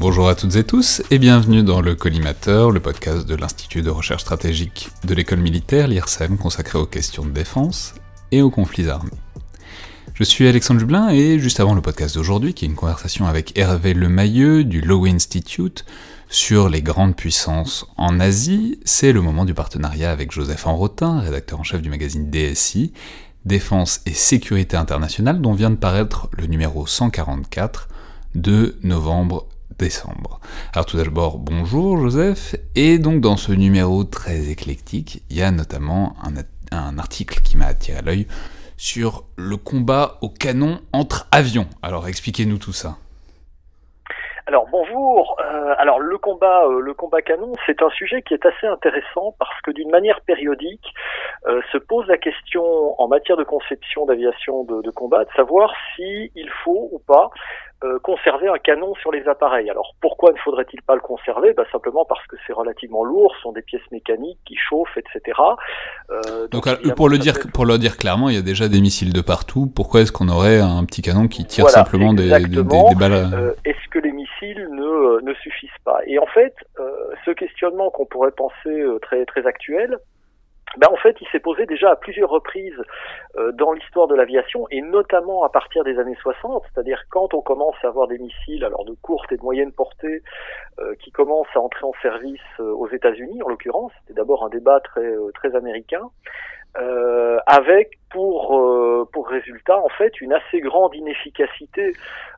Bonjour à toutes et tous et bienvenue dans le Collimateur, le podcast de l'Institut de recherche stratégique de l'école militaire, l'IRSEM, consacré aux questions de défense et aux conflits armés. Je suis Alexandre Dublin et juste avant le podcast d'aujourd'hui, qui est une conversation avec Hervé Lemayeux du Low Institute sur les grandes puissances en Asie, c'est le moment du partenariat avec Joseph Enrotin, rédacteur en chef du magazine DSI, Défense et Sécurité Internationale, dont vient de paraître le numéro 144 de Alors tout d'abord, bonjour Joseph, et donc dans ce numéro très éclectique, il y a notamment un, un article qui m'a attiré l'œil sur le combat au canon entre avions. Alors expliquez-nous tout ça. Alors bonjour. Euh, alors le combat, euh, le combat canon, c'est un sujet qui est assez intéressant parce que d'une manière périodique euh, se pose la question en matière de conception d'aviation de, de, combat de savoir si il faut ou pas euh, conserver un canon sur les appareils. Alors pourquoi ne faudrait-il pas le conserver? Bah, Simplement parce que c'est relativement lourd, ce sont des pièces mécaniques qui chauffent, etc. Euh, donc, pour le dire pour le dire clairement, il y a déjà des missiles de partout. Pourquoi est-ce qu'on aurait un petit canon qui tire simplement des, des, des, balles euh, euh, Est-ce que les missiles ne, ne suffisent pas? Et en fait, ce questionnement qu'on pourrait penser très très actuel, ben en fait, il s'est posé déjà à plusieurs reprises euh, dans l'histoire de l'aviation et notamment à partir des années 60, c'est-à-dire quand on commence à avoir des missiles, alors de courte et de moyenne portée, euh, qui commencent à entrer en service euh, aux États-Unis, en l'occurrence. C'était d'abord un débat très très américain, avec pour pour résultat en fait une assez grande inefficacité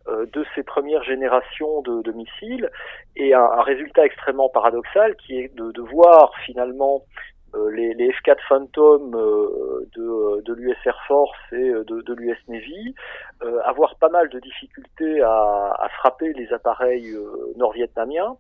de ces premières générations de, de missiles et un, un, résultat extrêmement paradoxal qui est de, de voir finalement euh, les, les, F4 Phantom euh, de, de l'US Air Force et de, de l'US Navy, euh, avoir pas mal de difficultés à, à frapper les appareils nord-vietnamiens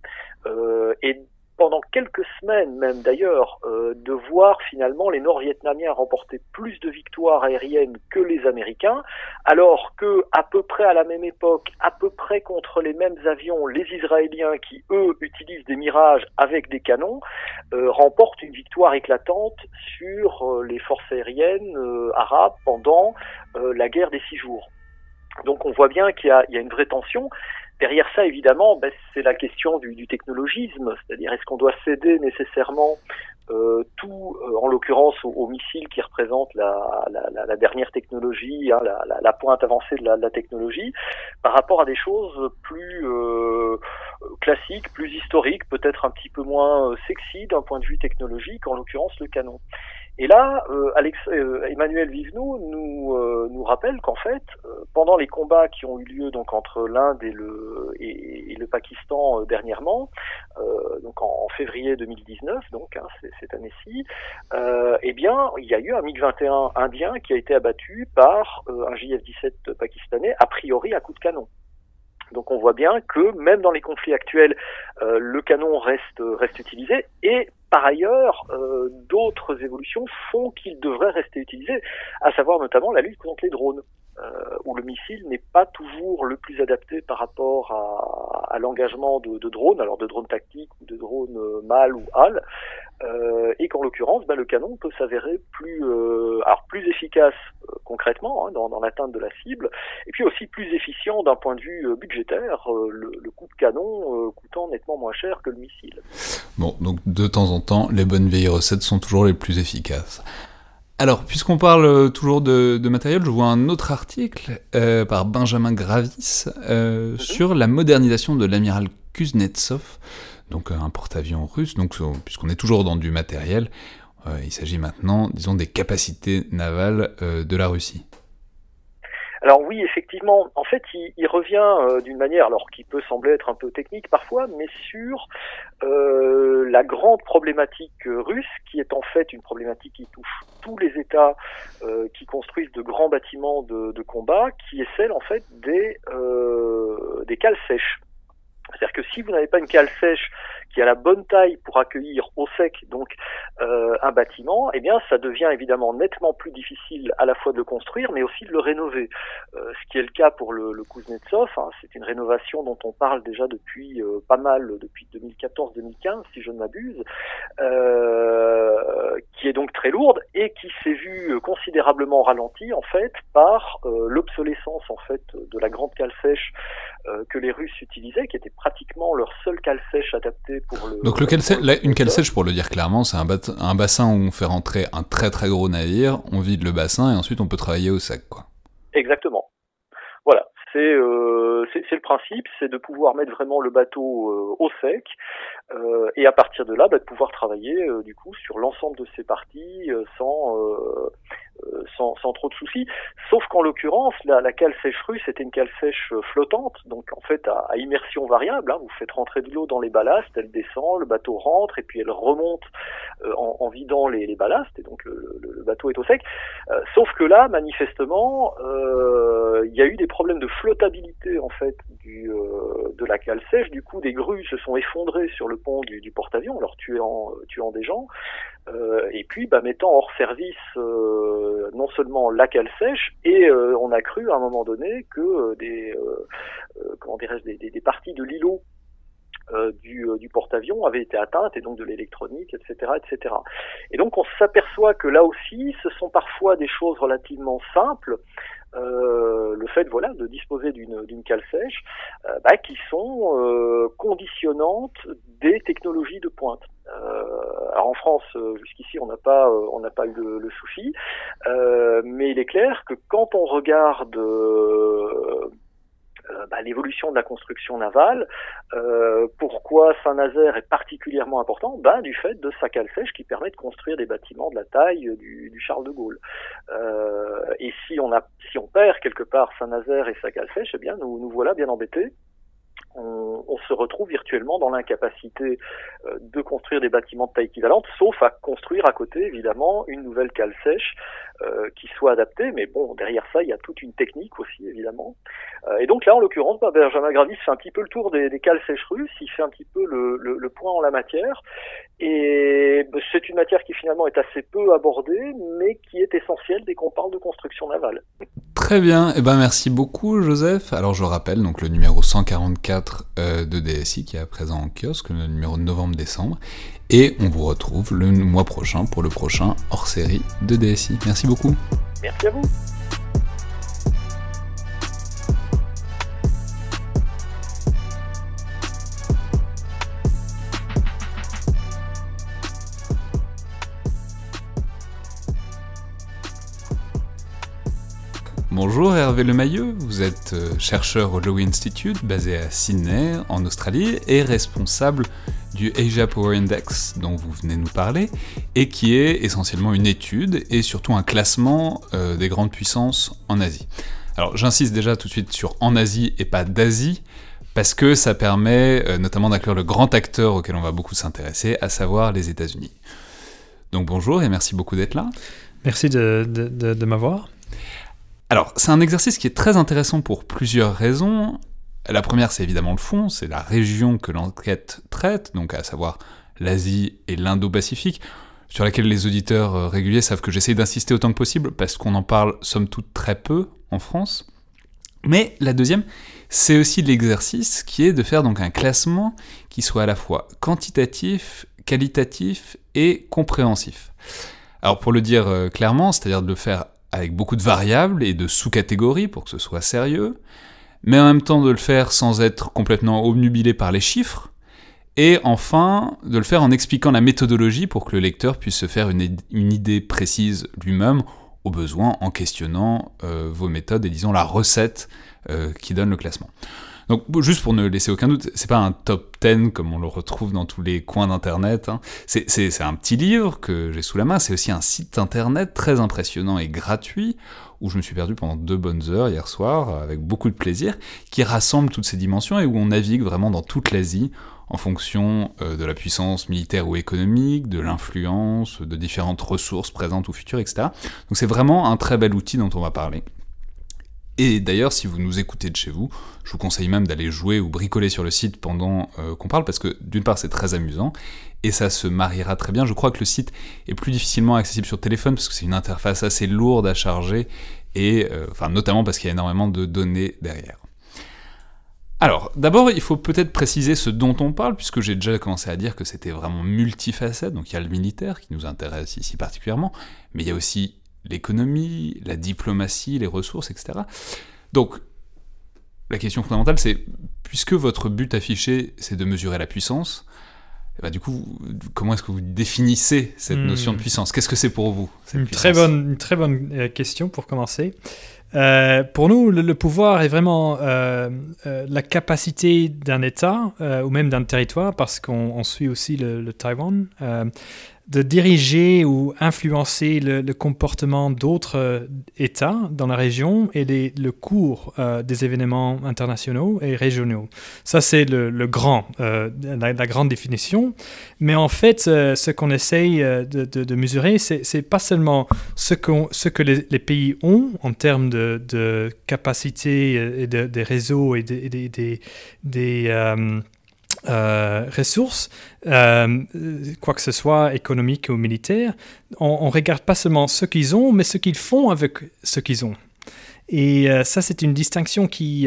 et pendant quelques semaines même d'ailleurs, euh, de voir finalement les Nord-Vietnamiens remporter plus de victoires aériennes que les Américains, alors que à peu près à la même époque, à peu près contre les mêmes avions, les Israéliens qui eux utilisent des mirages avec des canons, euh, remportent une victoire éclatante sur euh, les forces aériennes arabes pendant la guerre des six jours. Donc on voit bien qu'il y, y a, une vraie tension. Derrière ça, évidemment, ben, c'est la question du, technologisme, c'est-à-dire est-ce qu'on doit céder nécessairement euh, tout, euh, en l'occurrence, aux, missiles qui représentent la dernière technologie, hein, la, pointe avancée de la, technologie, par rapport à des choses plus euh, classiques, plus historiques, peut-être un petit peu moins sexy d'un point de vue technologique, en l'occurrence le canon. Et là, euh, euh, Emmanuel Vivenou nous, euh, nous rappelle qu'en fait, pendant les combats qui ont eu lieu entre l'Inde et le, et, le Pakistan dernièrement, donc en, février 2019, donc hein, cette année-ci, eh bien, il y a eu un MiG-21 indien qui a été abattu par un JF-17 pakistanais, a priori à coup de canon. Donc on voit bien que même dans les conflits actuels, le canon reste, reste utilisé. Et par ailleurs, euh, d'autres évolutions font qu'il devrait rester utilisé, à savoir notamment la lutte contre les drones, euh, où le missile n'est pas toujours le plus adapté par rapport à, à l'engagement de, de, drones, alors de drones tactiques ou de drones euh, mâles ou HAL, euh, et qu'en l'occurrence, bah, le canon peut s'avérer plus, euh, alors plus efficace euh, concrètement hein, dans, dans l'atteinte de la cible, et puis aussi plus efficient d'un point de vue budgétaire, le, le, coût de canon coûtant nettement moins cher que le missile. Bon, donc de temps en temps, les bonnes vieilles recettes sont toujours les plus efficaces. Alors, puisqu'on parle toujours de, de, matériel, je vois un autre article euh, par Benjamin Gravis euh, mm -hmm. sur la modernisation de l'amiral Kuznetsov donc un porte-avions russe, donc puisqu'on est toujours dans du matériel, euh, il s'agit maintenant, disons, des capacités navales euh, de la Russie. Alors oui, effectivement, en fait, il, revient euh, d'une manière, alors qui peut sembler être un peu technique parfois, mais sur euh, la grande problématique russe, qui est en fait une problématique qui touche tous les États euh, qui construisent de grands bâtiments de, de, combat, qui est celle en fait des des cales sèches. C'est-à-dire que si vous n'avez pas une cale sèche qui a la bonne taille pour accueillir au sec donc euh, un bâtiment, eh bien ça devient évidemment nettement plus difficile à la fois de le construire, mais aussi de le rénover. Euh, ce qui est le cas pour le, le Kuznetsov, hein, c'est une rénovation dont on parle déjà depuis euh, pas mal, depuis 2014-2015 si je ne m'abuse, euh, qui est donc très lourde et qui s'est vue considérablement ralentie en fait par l'obsolescence en fait de la grande cale sèche que les Russes utilisaient, qui était pratiquement cale sèche adapté pour le. Donc le cale une cale sèche, pour le dire clairement, c'est un, un, bassin où on fait rentrer un très très gros navire, on vide le bassin et ensuite on peut travailler au sec, quoi. Exactement. Voilà, c'est euh, le principe, c'est de pouvoir mettre vraiment le bateau euh, au sec euh, et à partir de là, bah, de pouvoir travailler euh, du coup sur l'ensemble de ces parties sans euh, sans, sans, trop de soucis. Sauf qu'en l'occurrence, la, la, cale sèche rue, c'était une cale sèche euh, flottante, donc en fait à, à immersion variable. Hein, vous faites rentrer de l'eau dans les ballasts, elle descend, le bateau rentre et puis elle remonte euh, en, en, vidant les, les, ballasts et donc le, le, bateau est au sec. sauf que là, manifestement, il y a eu des problèmes de flottabilité en fait du, de la cale sèche. Du coup, des grues se sont effondrées sur le pont du, porte-avions, leur tuant, tuant des gens. Euh, et puis bah, mettant hors service euh, non seulement la cale sèche, et euh, on a cru à un moment donné que des comment dirais-je des, des, parties de l'îlot du, du porte-avions avaient été atteintes et donc de l'électronique, etc., etc. Et donc on s'aperçoit que là aussi, ce sont parfois des choses relativement simples euh, le fait voilà de disposer d'une cale sèche euh, bah, qui sont euh, conditionnantes des technologies de pointe. alors en France jusqu'ici on n'a pas on n'a pas eu le, le souci, mais il est clair que quand on regarde euh, bah, l'évolution de la construction navale. Euh, pourquoi Saint-Nazaire est particulièrement important? Bah, Du fait de sa cale sèche qui permet de construire des bâtiments de la taille du, du Charles de Gaulle. Euh, et si on, a, si on perd quelque part Saint-Nazaire et sa cale sèche, eh bien nous, nous voilà bien embêtés on, on, se retrouve virtuellement dans l'incapacité euh, de construire des bâtiments de taille équivalente, sauf à construire à côté, évidemment, une nouvelle cale sèche euh, qui soit adaptée. Mais bon, derrière ça, il y a toute une technique aussi, évidemment. Euh, et donc là, en l'occurrence, bah, Benjamin Gravis fait un petit peu le tour des, des cales sèches russes, il fait un petit peu le point en la matière. Et bah, c'est une matière qui finalement est assez peu abordée, mais qui est essentielle dès qu'on parle de construction navale. Très bien, et eh ben merci beaucoup Joseph. Alors je rappelle donc le numéro 144 euh, de DSI qui est à présent en kiosque, le numéro de novembre-décembre, et on vous retrouve le mois prochain pour le prochain hors-série de DSI. Merci beaucoup. Merci à vous. Bonjour Hervé Lemailleux, vous êtes euh, chercheur au Lowy Institute basé à Sydney en Australie et responsable du Asia Power Index dont vous venez nous parler et qui est essentiellement une étude et surtout un classement euh, des grandes puissances en Asie. Alors j'insiste déjà tout de suite sur en Asie et pas d'Asie parce que ça permet euh, notamment d'inclure le grand acteur auquel on va beaucoup s'intéresser, à savoir les États-Unis. Donc bonjour et merci beaucoup d'être là. Merci de m'avoir. Alors, c'est un exercice qui est très intéressant pour plusieurs raisons. La première, c'est évidemment le fond, c'est la région que l'enquête traite, donc à savoir l'Asie et l'Indo-Pacifique, sur laquelle les auditeurs euh, réguliers savent que j'essaie d'insister autant que possible, parce qu'on en parle somme toute très peu en France. Mais la deuxième, c'est aussi l'exercice qui est de faire donc un classement qui soit à la fois quantitatif, qualitatif et compréhensif. Alors pour le dire euh, clairement, c'est-à-dire de le faire avec beaucoup de variables et de sous-catégories pour que ce soit sérieux, mais en même temps de le faire sans être complètement obnubilé par les chiffres, et enfin de le faire en expliquant la méthodologie pour que le lecteur puisse se faire une, idée précise lui-même, au besoin en questionnant euh, vos méthodes et disons la recette euh, qui donne le classement. Donc juste pour ne laisser aucun doute, c'est pas un top 10 comme on le retrouve dans tous les coins d'internet. Hein. C'est un petit livre que j'ai sous la main, c'est aussi un site internet très impressionnant et gratuit où je me suis perdu pendant deux bonnes heures hier soir avec beaucoup de plaisir, qui rassemble toutes ces dimensions et où on navigue vraiment dans toute l'Asie en fonction euh, de la puissance militaire ou économique, de l'influence, de différentes ressources présentes ou futures, etc. Donc c'est vraiment un très bel outil dont on va parler. Et d'ailleurs, si vous nous écoutez de chez vous, je vous conseille même d'aller jouer ou bricoler sur le site pendant euh, qu'on parle, parce que d'une part c'est très amusant, et ça se mariera très bien. Je crois que le site est plus difficilement accessible sur téléphone, parce que c'est une interface assez lourde à charger, et euh, enfin notamment parce qu'il y a énormément de données derrière. Alors, d'abord, il faut peut-être préciser ce dont on parle, puisque j'ai déjà commencé à dire que c'était vraiment multifacette, donc il y a le militaire qui nous intéresse ici particulièrement, mais il y a aussi l'économie, la diplomatie, les ressources, etc. Donc, la question fondamentale, c'est puisque votre but affiché, c'est de mesurer la puissance, bah, du coup, comment est-ce que vous définissez cette hmm. notion de puissance? Qu'est-ce que c'est pour vous une très, bonne, une très bonne euh, question pour commencer. Euh, pour nous, le, pouvoir est vraiment euh, la capacité d'un État ou même d'un territoire, parce qu'on suit aussi le, le Taïwan, de diriger ou influencer le, comportement d'autres euh, États dans la région et le cours euh, des événements internationaux et régionaux. Ça, c'est le, grand, euh, la, grande définition. Mais en fait, ce qu'on essaye de, de, mesurer, c'est pas seulement ce, que les, pays ont en termes de, capacité et des réseaux et des euh, ressources, euh, quoi que ce soit économique ou militaire, on ne regarde pas seulement ce qu'ils ont, mais ce qu'ils font avec ce qu'ils ont. Et euh, ça, c'est une distinction qui,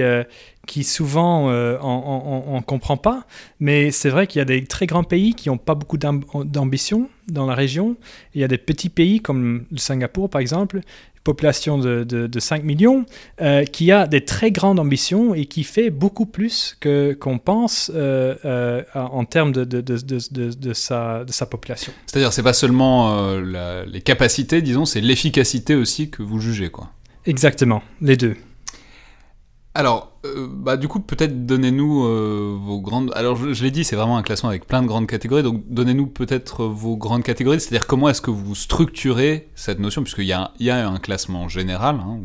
qui souvent on ne comprend pas, mais c'est vrai qu'il y a des très grands pays qui n'ont pas beaucoup d'ambition dans la région. il y a des petits pays comme le Singapour, par exemple, population de, de, 5 millions, euh, qui a des très grandes ambitions et qui fait beaucoup plus que qu'on pense euh, euh, en termes de, de, sa, de sa population. C'est-à-dire, c'est pas seulement les capacités, disons, c'est l'efficacité aussi que vous jugez, quoi. Exactement, les deux. Alors, euh, bah, du coup, peut-être donnez-nous euh, vos grandes. Alors, je, l'ai dit, c'est vraiment un classement avec plein de grandes catégories. Donc, donnez-nous peut-être vos grandes catégories. C'est-à-dire, comment est-ce que vous structurez cette notion Puisqu'il y, a, y a un classement général, hein,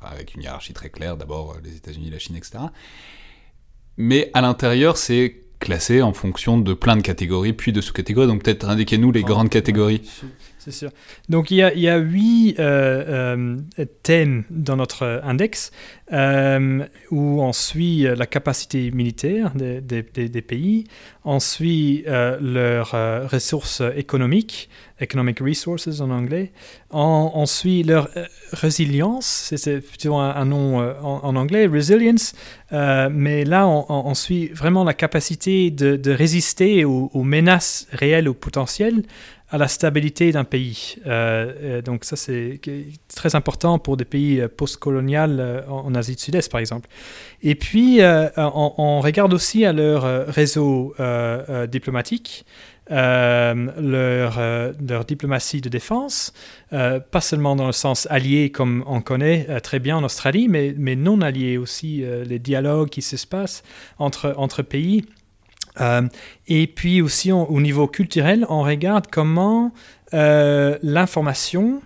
avec une hiérarchie très claire, d'abord euh, les États-Unis, la Chine, etc. Mais à l'intérieur, c'est classé en fonction de plein de catégories, puis de sous-catégories. Donc, peut-être indiquez-nous les grandes catégories. C'est sûr. Donc il y a, huit euh, euh, thèmes dans notre index euh, où on suit la capacité militaire des, des, des pays, on suit leurs ressources économiques, economic resources en anglais, on, on suit leur résilience, c'est plutôt un, nom en, anglais, resilience, mais là on, on, suit vraiment la capacité de, de résister aux, aux menaces réelles ou potentielles à la stabilité d'un pays. Euh, euh, donc ça, c'est très important pour des pays euh, postcoloniaux en, Asie du Sud-Est, par exemple. Et puis, on, regarde aussi à leur réseau diplomatique, leur, diplomatie de défense, pas seulement dans le sens allié comme on connaît très bien en Australie, mais, non allié aussi, les dialogues qui se passent entre pays. Euh, et puis aussi au niveau culturel, on regarde comment euh, l'information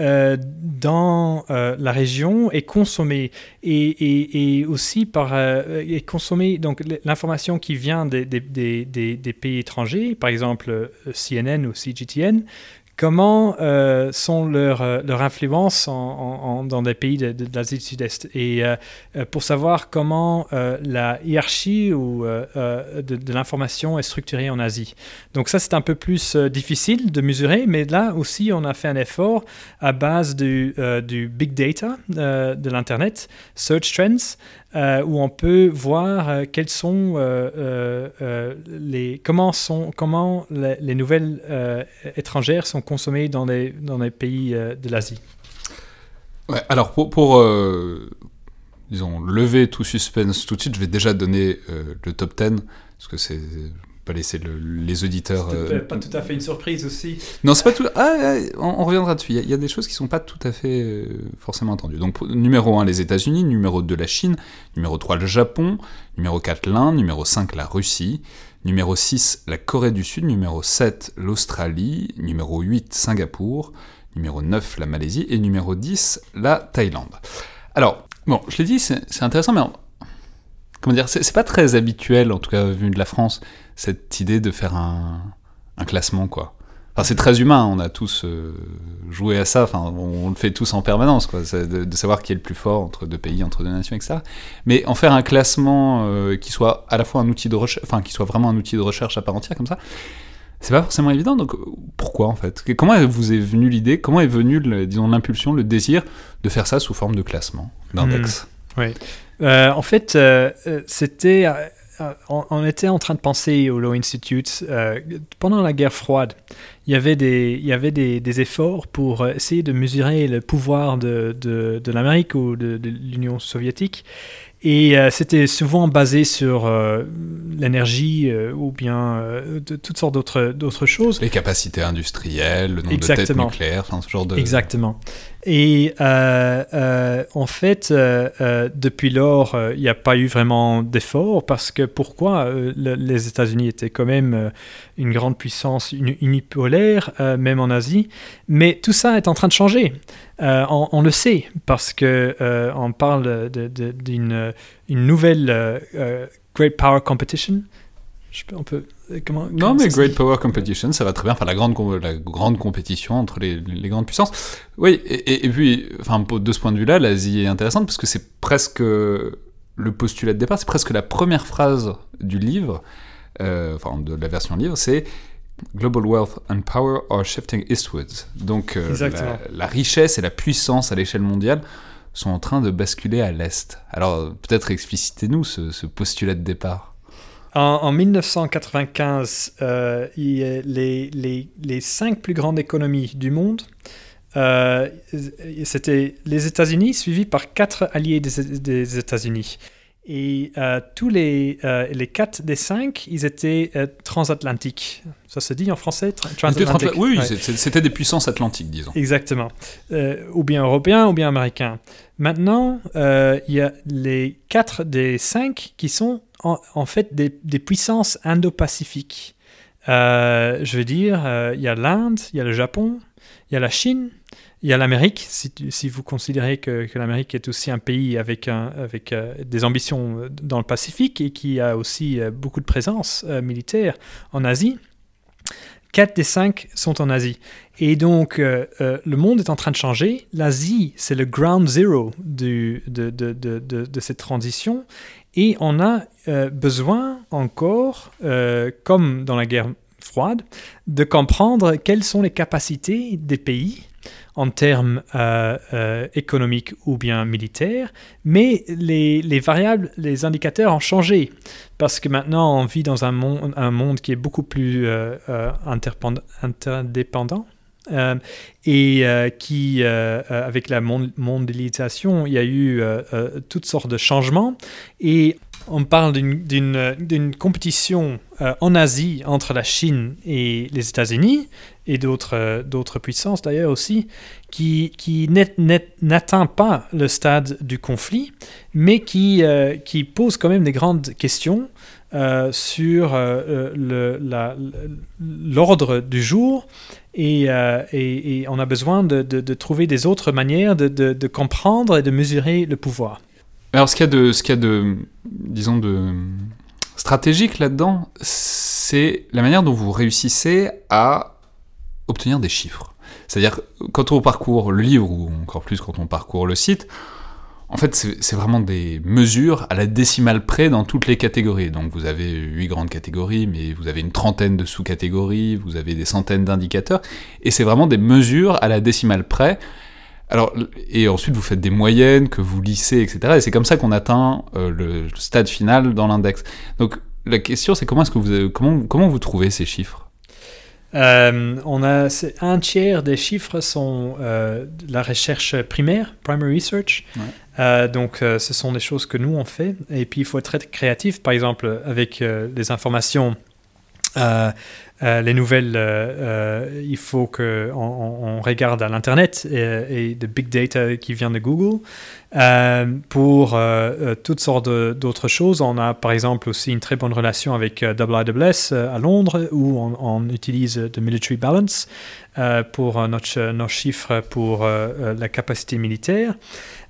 euh, dans la région est consommée. Et, aussi par est consommée. Donc l'information qui vient des, pays étrangers, par exemple CNN ou CGTN, comment euh, sont leurs euh, leur influences en, dans des pays de, l'Asie du Sud-Est? Et euh, pour savoir comment la hiérarchie ou, de, l'information est structurée en Asie. Donc ça, c'est un peu plus difficile de mesurer, mais là aussi, on a fait un effort à base du, du big data de l'Internet, Search Trends, euh, où on peut voir euh, sont euh, les comment sont comment les, nouvelles étrangères sont consommées dans les dans les pays de l'Asie. Alors pour, pour disons lever tout suspense tout de suite, je vais déjà donner le top 10 parce que c'est pas laisser les auditeurs. Euh, pas tout à fait une surprise aussi. Non, c'est pas tout. Ah, ah on, reviendra dessus. Il y, a, des choses qui sont pas tout à fait euh, forcément entendues. Donc, numéro 1, les États-Unis. Numéro 2, la Chine. Numéro 3, le Japon. Numéro 4, l'Inde. Numéro 5, la Russie. Numéro 6, la Corée du Sud. Numéro 7, l'Australie. Numéro 8, Singapour. Numéro 9, la Malaisie. Et numéro 10, la Thaïlande. Alors, bon, je l'ai dit, c'est intéressant, mais comment dire, c'est pas très habituel, en tout cas vu de la France, cette idée de faire un, classement, quoi. Enfin, c'est très humain, on a tous euh, joué à ça, enfin, on, le fait tous en permanence, quoi, de, savoir qui est le plus fort entre deux pays, entre deux nations, etc. Mais en faire un classement euh, qui soit à la fois un outil de recherche, enfin, qui soit vraiment un outil de recherche à part entière, comme ça, c'est pas forcément évident. Donc, pourquoi en fait? Comment vous est venue l'idée Comment est venue, disons, l'impulsion, le désir de faire ça sous forme de classement, d'index? Hmm. Oui. Euh, en fait, c'était euh, on, était en train de penser au Law Institute euh, pendant la guerre froide. Il y avait des, il y avait des, efforts pour essayer de mesurer le pouvoir de, de, l'Amérique ou de, l'Union soviétique. Et c'était souvent basé sur l'énergie ou bien de, toutes sortes d'autres choses. Les capacités industrielles, le nombre de têtes nucléaires, enfin, ce genre de... Exactement. Et euh, euh, en fait, euh, depuis lors, il n'y a pas eu vraiment d'effort parce que pourquoi les États-Unis étaient quand même une grande puissance unipolaire, même en Asie. Mais tout ça est en train de changer. On, le sait parce que on parle d'une nouvelle Great Power Competition. Je on peut non, mais Great Power Competition, ça va très bien. Enfin, la grande, la grande compétition entre les, les grandes puissances. Oui, et, et, puis, enfin, de ce point de vue-là, l'Asie est intéressante parce que c'est presque le postulat de départ, c'est presque la première phrase du livre, euh, enfin, de la version livre, c'est Global wealth and power are shifting eastwards. Donc, euh, la, la, richesse et la puissance à l'échelle mondiale sont en train de basculer à l'est. Alors, peut-être explicitez-nous ce, ce postulat de départ. En, 1995, euh, les, cinq plus grandes économies du monde, euh, c'était les États-Unis, suivis par quatre alliés des, États-Unis. Et euh, tous les, les quatre des cinq, ils étaient transatlantiques. Ça se dit en français transatlantique. Oui, c'était des puissances atlantiques, disons. Exactement. ou bien européens, ou bien américains. Maintenant, il y a les quatre des cinq qui sont en, fait des, puissances indo-pacifiques. Euh, je veux dire, euh, il y a l'Inde, il y a le Japon, il y a la Chine, il y a l'Amérique, si, vous considérez que, l'Amérique est aussi un pays avec, euh, des ambitions dans le Pacifique et qui a aussi beaucoup de présence militaire en Asie. Quatre des cinq sont en Asie. Et donc, le monde est en train de changer. L'Asie, c'est le ground zero de, cette transition. Et on a euh, besoin encore, euh, comme dans la guerre froide, de comprendre quelles sont les capacités des pays en termes euh, économiques ou bien militaires, mais les, variables, les indicateurs ont changé, parce que maintenant on vit dans un monde, qui est beaucoup plus interdépendant. et qui, avec la mondialisation, il y a eu toutes sortes de changements. Et on parle d'une compétition euh, en Asie entre la Chine et les États-Unis, et d'autres puissances d'ailleurs aussi, qui, qui n'atteint pas le stade du conflit, mais qui, euh, qui pose quand même des grandes questions euh, sur l'ordre du jour. Et, et, on a besoin de, de, trouver des autres manières de comprendre et de mesurer le pouvoir. Alors, ce qu'il y a de, ce qu'il y a de, disons, de stratégique là-dedans, c'est la manière dont vous réussissez à obtenir des chiffres. C'est-à-dire, quand on parcourt le livre, ou encore plus quand on parcourt le site, en fait, c'est vraiment des mesures à la décimale près dans toutes les catégories. Donc vous avez huit grandes catégories, mais vous avez une trentaine de sous-catégories, vous avez des centaines d'indicateurs, et c'est vraiment des mesures à la décimale près alors, et ensuite vous faites des moyennes que vous lissez, etc. Et c'est comme ça qu'on atteint euh, le stade final dans l'index. Donc la question c'est comment est-ce que vous comment comment vous trouvez ces chiffres? Euh, on a un tiers des chiffres sont euh, la recherche primaire, primary research. donc, ce sont des choses que nous on fait. Et puis, il faut être très créatif. Par exemple, avec les informations euh, les nouvelles, euh, euh, il faut qu'on on, regarde à l'Internet et, de big data qui vient de Google. pour toutes sortes d'autres choses, on a par exemple aussi une très bonne relation avec IWS à Londres où on, utilise de military balance pour nos chiffres pour la capacité militaire.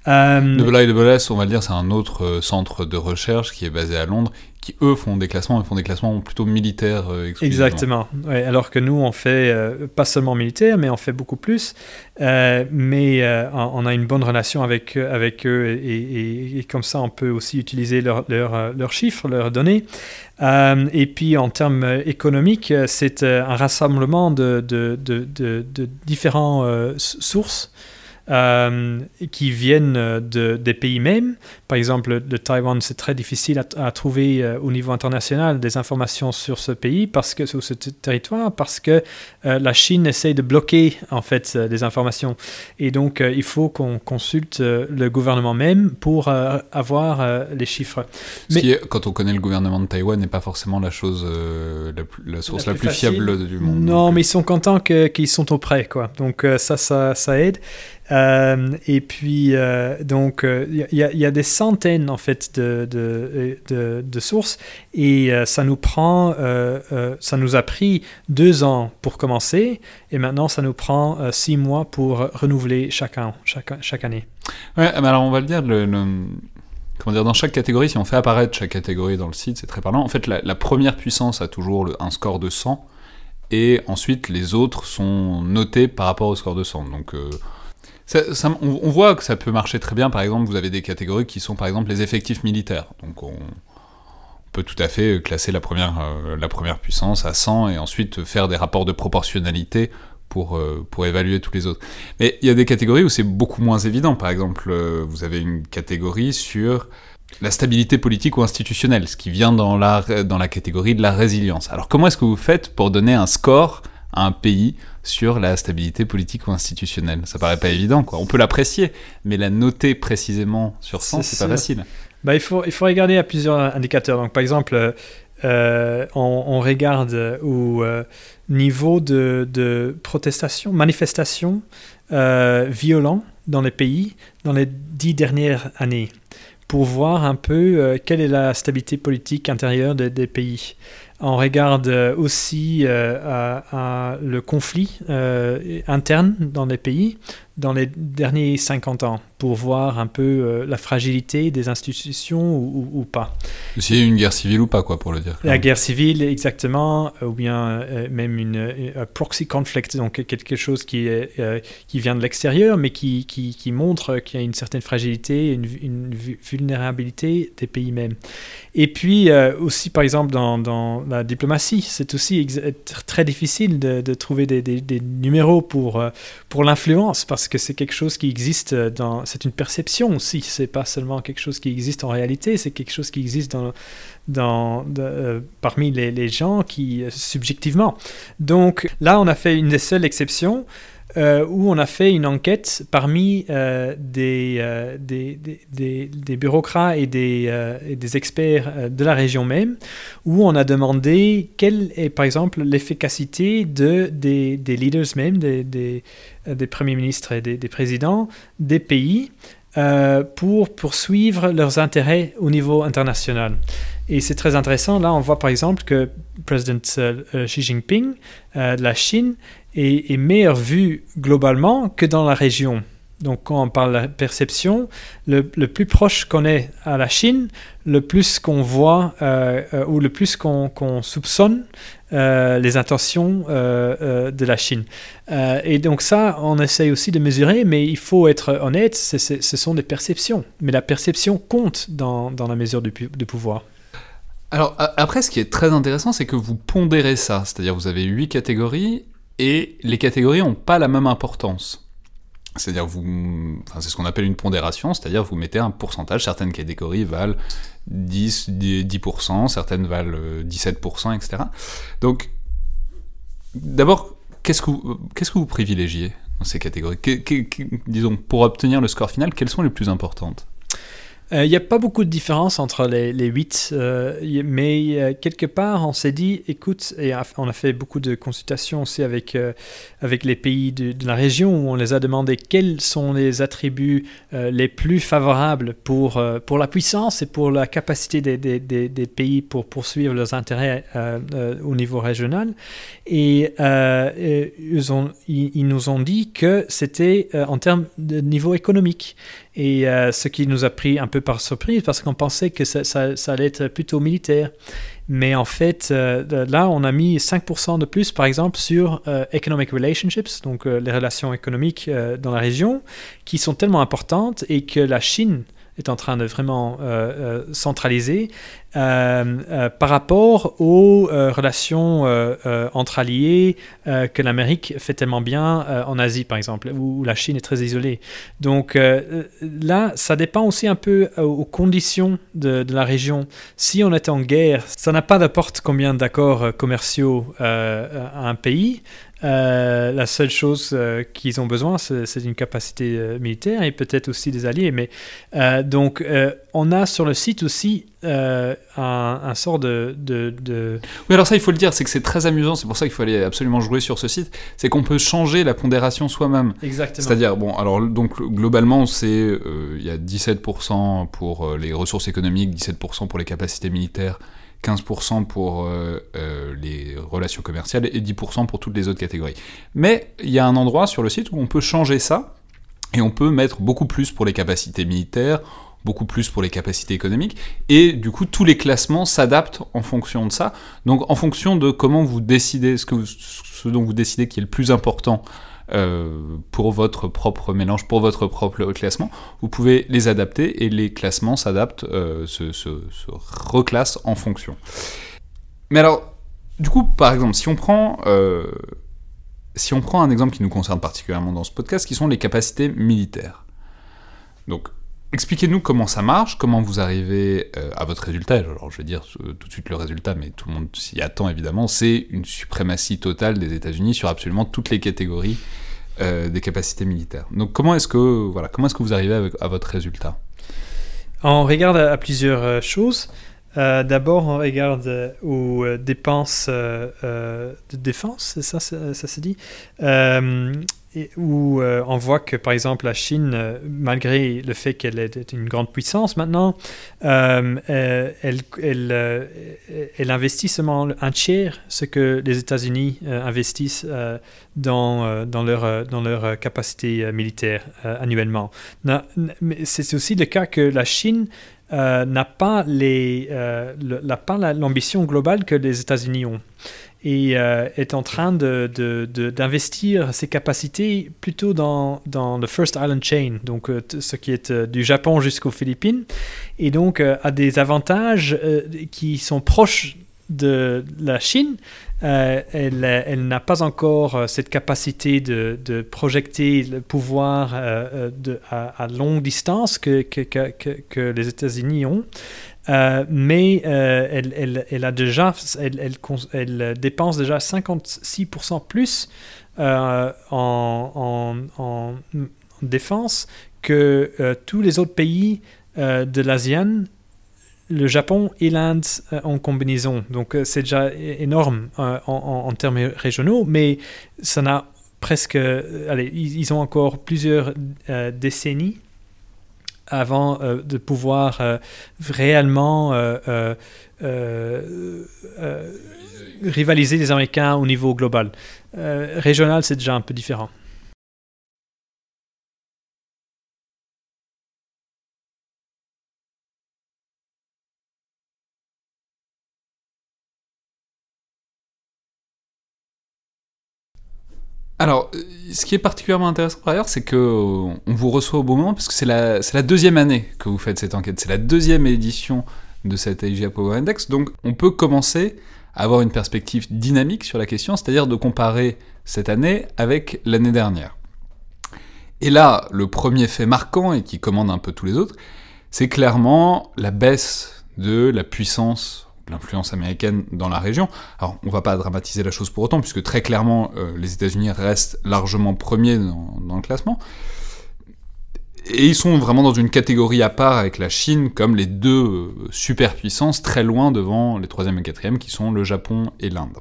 IWS, on va le dire, c'est un autre centre de recherche qui est basé à Londres qui eux font des classements, ils font des classements plutôt militaires euh, Exactement. alors que nous, on fait euh, pas seulement militaire, mais on fait beaucoup plus. Euh, mais on a une bonne relation avec, avec eux et, comme ça, on peut aussi utiliser leurs leur, chiffres, leurs données. et puis, en termes économiques, c'est un rassemblement de, de, de différentes sources euh, qui viennent de, des pays mêmes. Par exemple, de Taïwan, c'est très difficile à, trouver au niveau international des informations sur ce pays, parce que, sur ce territoire, parce que la Chine essaie de bloquer en fait des informations. Et donc, il faut qu'on consulte le gouvernement même pour avoir les chiffres. Mais, quand on connaît le gouvernement de Taïwan, n'est pas forcément la chose, la, source la, plus, fiable du monde. Non, mais ils sont contents qu'ils sont auprès, quoi. Donc ça, ça, ça aide. Euh, et puis, euh, donc, il euh, y, a des centaines, en fait, de, sources. Et ça nous prend, ça nous a pris deux ans pour commencer. Et maintenant, ça nous prend six mois pour renouveler chaque, an, chaque, chaque année. Ouais, alors on va le dire, comment dire, dans chaque catégorie, si on fait apparaître chaque catégorie dans le site, c'est très parlant. En fait, la, première puissance a toujours un score de 100 et ensuite les autres sont notés par rapport au score de 100. Donc on, voit que ça peut marcher très bien, par exemple, vous avez des catégories qui sont par exemple les effectifs militaires. Donc on, peut tout à fait classer la première, euh, la première puissance à 100 et ensuite faire des rapports de proportionnalité pour, euh, pour évaluer tous les autres. Mais il y a des catégories où c'est beaucoup moins évident. Par exemple, vous avez une catégorie sur la stabilité politique ou institutionnelle, ce qui vient dans la, dans la catégorie de la résilience. Alors comment est-ce que vous faites pour donner un score à un pays sur la stabilité politique ou institutionnelle Ça paraît pas évident, quoi. On peut l'apprécier, mais la noter précisément sur 100, c'est pas facile. Bah, il, faut, il faut regarder à plusieurs indicateurs. Donc, par exemple, euh, on, regarde au euh, niveau de, de, protestation, manifestation euh, violent dans les pays dans les dix dernières années pour voir un peu euh, quelle est la stabilité politique intérieure des pays. On regarde euh, aussi euh, le conflit interne dans les pays dans les derniers 50 ans pour voir un peu euh, la fragilité des institutions ou, pas. S'il y a une guerre civile ou pas, quoi, pour le dire. La guerre civile, exactement, euh, ou bien euh, même une, proxy conflict, donc quelque chose qui, est, qui vient de l'extérieur, mais qui, qui, qui montre qu'il y a une certaine fragilité, une, une vulnérabilité des pays mêmes. Et puis aussi, par exemple, dans, dans la diplomatie, c'est aussi très difficile de, de trouver des, des, des, numéros pour, pour l'influence, parce que c'est quelque chose qui existe dans c'est une perception aussi. C'est pas seulement quelque chose qui existe en réalité, c'est quelque chose qui existe dans, dans, euh, parmi les, gens qui euh, subjectivement. Donc là, on a fait une des seules exceptions. Euh, où on a fait une enquête parmi des, des, des, bureaucrates et des, des experts de la région même, où on a demandé quelle est par exemple l'efficacité de, des, leaders même, des, euh, des premiers ministres et des, présidents des pays euh, pour poursuivre leurs intérêts au niveau international. Et c'est très intéressant. Là, on voit par exemple que le président euh, Xi Jinping de la Chine est, est meilleur vu globalement que dans la région. Donc quand on parle de perception, le, plus proche qu'on est à la Chine, le plus qu'on voit euh, euh, ou le plus qu'on soupçonne euh, les intentions de la Chine. et donc ça, on essaye aussi de mesurer, mais il faut être honnête, ce sont des perceptions. Mais la perception compte dans, la mesure du, de pouvoir. Alors après, ce qui est très intéressant, c'est que vous pondérez ça, c'est-à-dire vous avez huit catégories et les catégories n'ont pas la même importance. C'est-à-dire, vous, c'est ce qu'on appelle une pondération, c'est-à-dire vous mettez un pourcentage, certaines catégories valent 10, 10%, certaines valent 17%, euh, etc. Donc, d'abord, qu'est-ce que vous privilégiez dans ces catégories? Disons, pour obtenir le score final, quelles sont les plus importantes? Il euh, n'y a pas beaucoup de différence entre les, les 8, euh, mais euh, quelque part, on s'est dit, écoute, et on a fait beaucoup de consultations aussi avec, avec les pays de, la région, où on les a demandé quels sont les attributs les plus favorables pour, pour la puissance et pour la capacité des, des, des, pays pour poursuivre leurs intérêts au niveau régional. Et ils, ont, ils, nous ont dit que c'était en termes de niveau économique. Et euh, ce qui nous a pris un peu par surprise parce qu'on pensait que ça, allait être plutôt militaire. Mais en fait, euh, là, on a mis 5% de plus, par exemple, sur euh, Economic Relationships, donc les relations économiques dans la région, qui sont tellement importantes et que la Chine en train de vraiment centraliser par rapport aux relations entre alliés que l'Amérique fait tellement bien en Asie, par exemple, où la Chine est très isolée. Donc là, ça dépend aussi un peu aux conditions de, de la région. Si on était en guerre, ça n'a pas d'importe combien d'accords commerciaux à un pays. Euh, la seule chose euh, qu'ils ont besoin, c'est une capacité euh, militaire et peut-être aussi des alliés. Mais donc, on a sur le site aussi un, sort de, de, Oui, alors ça, il faut le dire, c'est que c'est très amusant. C'est pour ça qu'il faut aller absolument jouer sur ce site. C'est qu'on peut changer la pondération soi-même. Exactement. C'est-à-dire, bon, alors donc globalement, c'est il y a 17% pour les ressources économiques, 17% pour les capacités militaires. 15% pour euh, euh, les relations commerciales et 10% pour toutes les autres catégories. Mais il y a un endroit sur le site où on peut changer ça, et on peut mettre beaucoup plus pour les capacités militaires, beaucoup plus pour les capacités économiques, et du coup tous les classements s'adaptent en fonction de ça, donc en fonction de comment vous décidez, ce, que ce dont vous décidez qui est le plus important euh, pour votre propre mélange, pour votre propre classement, vous pouvez les adapter et les classements s'adaptent, euh, se, se, reclassent en fonction. Mais alors, du coup, par exemple, si on prend, euh, si on prend un exemple qui nous concerne particulièrement dans ce podcast, qui sont les capacités militaires. Donc, expliquez-nous comment ça marche, comment vous arrivez à votre résultat. Alors, je vais dire tout de suite le résultat, mais tout le monde s'y attend évidemment. C'est une suprématie totale des États-Unis sur absolument toutes les catégories euh, des capacités militaires. Donc comment est-ce que, voilà, comment est-ce que vous arrivez à votre résultat? On regarde à, plusieurs euh, choses. Euh, d'abord, on regarde aux dépenses de défense, ça, ça, ça se dit où euh, on voit que, par exemple, la Chine, euh, malgré le fait qu'elle est une grande puissance maintenant, euh, elle, investit seulement un tiers ce que les États-Unis investissent dans, leur, dans leur capacité militaire annuellement. C'est aussi le cas que la Chine n'a pas l'ambition globale que les États-Unis ont et euh, est en train d'investir ses capacités plutôt dans, le First Island Chain, donc euh, ce qui est euh, du Japon jusqu'aux Philippines, et donc a des avantages qui sont proches de la Chine. elle, n'a pas encore cette capacité de, de projeter le pouvoir à, longue distance que les États-Unis ont. Euh, mais euh, elle, elle, elle, a déjà, elle, elle, dépense déjà 56% plus euh, en, en, en, défense que tous les autres pays de l'ASEAN, le Japon et l'Inde en combinaison. Donc c'est déjà énorme en, en, termes régionaux, mais ça n'a presque... allez, ils ont encore plusieurs décennies avant euh, de pouvoir euh, réellement euh, rivaliser les Américains au niveau global. régional, c'est déjà un peu différent. Alors, ce qui est particulièrement intéressant par ailleurs, c'est que on vous reçoit au bon moment, parce que c'est la, deuxième année que vous faites cette enquête, c'est la deuxième édition de cette AIGA Power Index, donc on peut commencer à avoir une perspective dynamique sur la question, c'est-à-dire de comparer cette année avec l'année dernière. Et là, le premier fait marquant, et qui commande un peu tous les autres, c'est clairement la baisse de la puissance l'influence américaine dans la région. Alors, on va pas dramatiser la chose pour autant, puisque très clairement, euh, les États-Unis restent largement premiers dans, le classement. Et ils sont vraiment dans une catégorie à part avec la Chine comme les deux euh, superpuissances très loin devant les troisième et quatrième qui sont le Japon et l'Inde.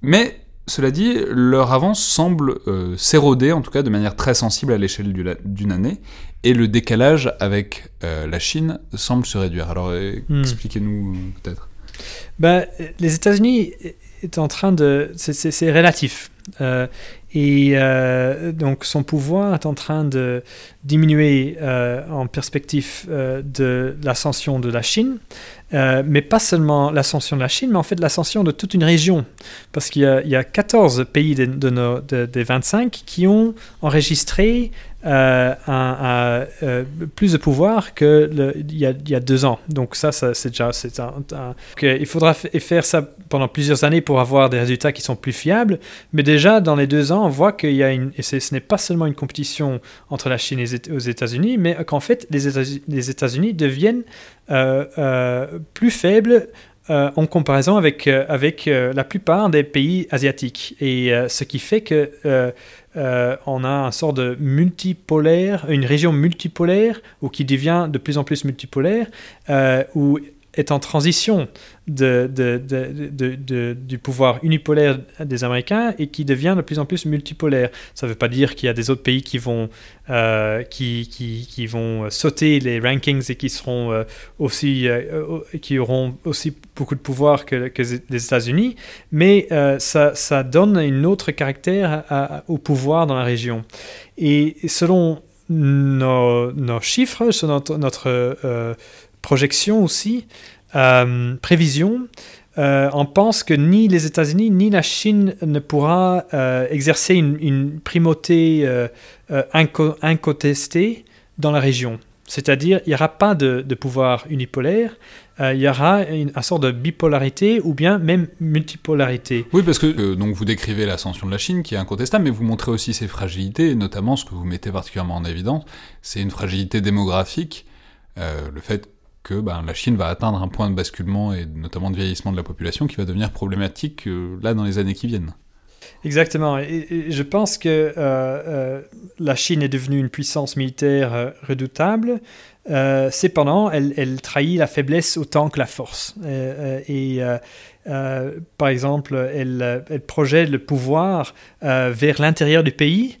Mais cela dit, leur avance semble euh, s'éroder, en tout cas de manière très sensible à l'échelle d'une année, et le décalage avec euh, la Chine semble se réduire. Alors euh, hmm. expliquez-nous peut-être. Ben, les États-Unis est en train de... C'est relatif. et donc son pouvoir est en train de diminuer en perspective de l'ascension de la Chine. Euh, mais pas seulement l'ascension de la Chine, mais en fait l'ascension de toute une région. Parce qu'il y, a 14 pays de, des 25 qui ont enregistré euh, euh, plus de pouvoir qu'il y, a, y a deux ans. Donc ça, c'est déjà... C'est un, il faudra faire ça pendant plusieurs années pour avoir des résultats qui sont plus fiables. Mais déjà, dans les deux ans, on voit qu'il y a une... Et ce n'est pas seulement une compétition entre la Chine et les États-Unis, mais qu'en fait, les États-Unis deviennent plus faibles euh, en comparaison avec, euh, avec euh, la plupart des pays asiatiques. Et ce qui fait que on a un sort de multipolaire, une région multipolaire, ou qui devient de plus en plus multipolaire, où est en transition du pouvoir unipolaire des Américains et qui devient de plus en plus multipolaire. Ça ne veut pas dire qu'il y a des autres pays qui vont, euh, qui, vont sauter les rankings et qui, seront, euh, aussi, euh, qui auront aussi beaucoup de pouvoir que, les États-Unis, mais ça, donne un autre caractère au pouvoir dans la région. Et selon nos, chiffres, selon notre projection aussi, euh, prévision, euh, on pense que ni les États-Unis ni la Chine ne pourra euh, exercer une, primauté incontestée dans la région. C'est-à-dire, il n'y aura pas de, pouvoir unipolaire, il y aura une, un sort de bipolarité ou bien même multipolarité. Oui, parce que donc vous décrivez l'ascension de la Chine qui est incontestable, mais vous montrez aussi ses fragilités, notamment ce que vous mettez particulièrement en évidence, c'est une fragilité démographique, le fait que ben, la Chine va atteindre un point de basculement, et notamment de vieillissement de la population, qui va devenir problématique euh, là dans les années qui viennent. Exactement. Et, je pense que euh, euh, la Chine est devenue une puissance militaire redoutable. cependant, elle, trahit la faiblesse autant que la force. et par exemple, elle, projette le pouvoir vers l'intérieur du pays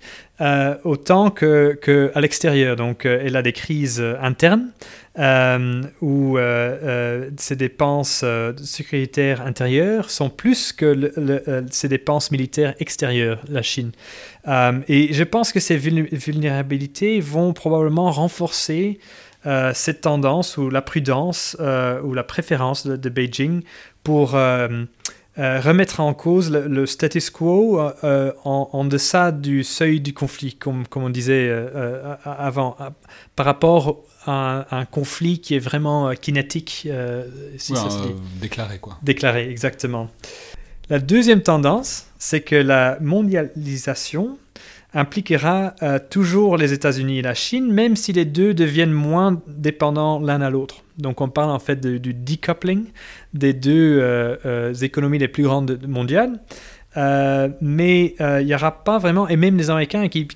autant qu'à que l'extérieur. Donc, elle a des crises internes euh, où euh, euh, ses dépenses sécuritaires intérieures sont plus que ses dépenses militaires extérieures, la Chine. et je pense que ces vulnérabilités vont probablement renforcer cette tendance ou la prudence ou la préférence de, Beijing pour remettre en cause le, status quo en, deçà du seuil du conflit, comme, comme on disait avant, par rapport un, conflit qui est vraiment euh, kinétique. Euh, si ça se dit. déclaré, quoi. Déclaré, exactement. La deuxième tendance, c'est que la mondialisation impliquera euh, toujours les États-Unis et la Chine, même si les deux deviennent moins dépendants l'un à l'autre. Donc on parle en fait du decoupling des deux économies les plus grandes mondiales. Euh, mais euh, il n'y aura pas vraiment, et même les Américains qui,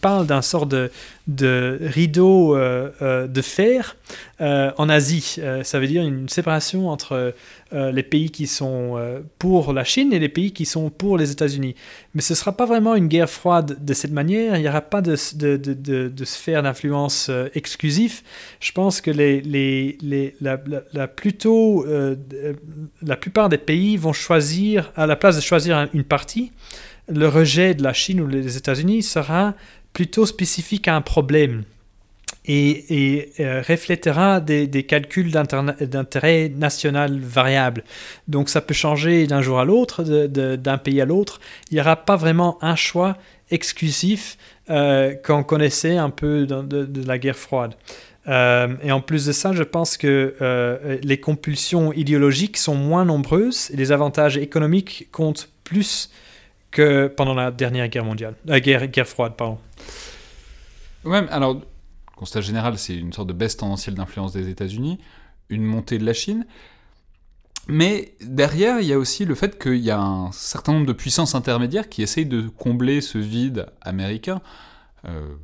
parlent d'un sort de, de rideau euh, de fer en Asie. ça veut dire une séparation entre euh, les pays qui sont euh, pour la Chine et les pays qui sont pour les États-Unis. Mais ce ne sera pas vraiment une guerre froide de cette manière, il n'y aura pas de, de, de, de sphère d'influence euh, exclusif. Je pense que les, les, les la, plutôt, la plupart des pays vont choisir, à la place de choisir une partie, le rejet de la Chine ou des États-Unis sera plutôt spécifique à un problème et, euh, reflétera des, calculs d'intérêt national variables. Donc ça peut changer d'un jour à l'autre, d'un pays à l'autre. Il n'y aura pas vraiment un choix exclusif euh, qu'on connaissait un peu de, la guerre froide. Euh, et en plus de ça, je pense que les compulsions idéologiques sont moins nombreuses et les avantages économiques comptent plus que pendant la dernière guerre mondiale, la guerre, guerre froide, pardon. Ouais, alors constat général, c'est une sorte de baisse tendancielle d'influence des États-Unis, une montée de la Chine. Mais derrière, il y a aussi le fait qu'il y a un certain nombre de puissances intermédiaires qui essayent de combler ce vide américain. Euh,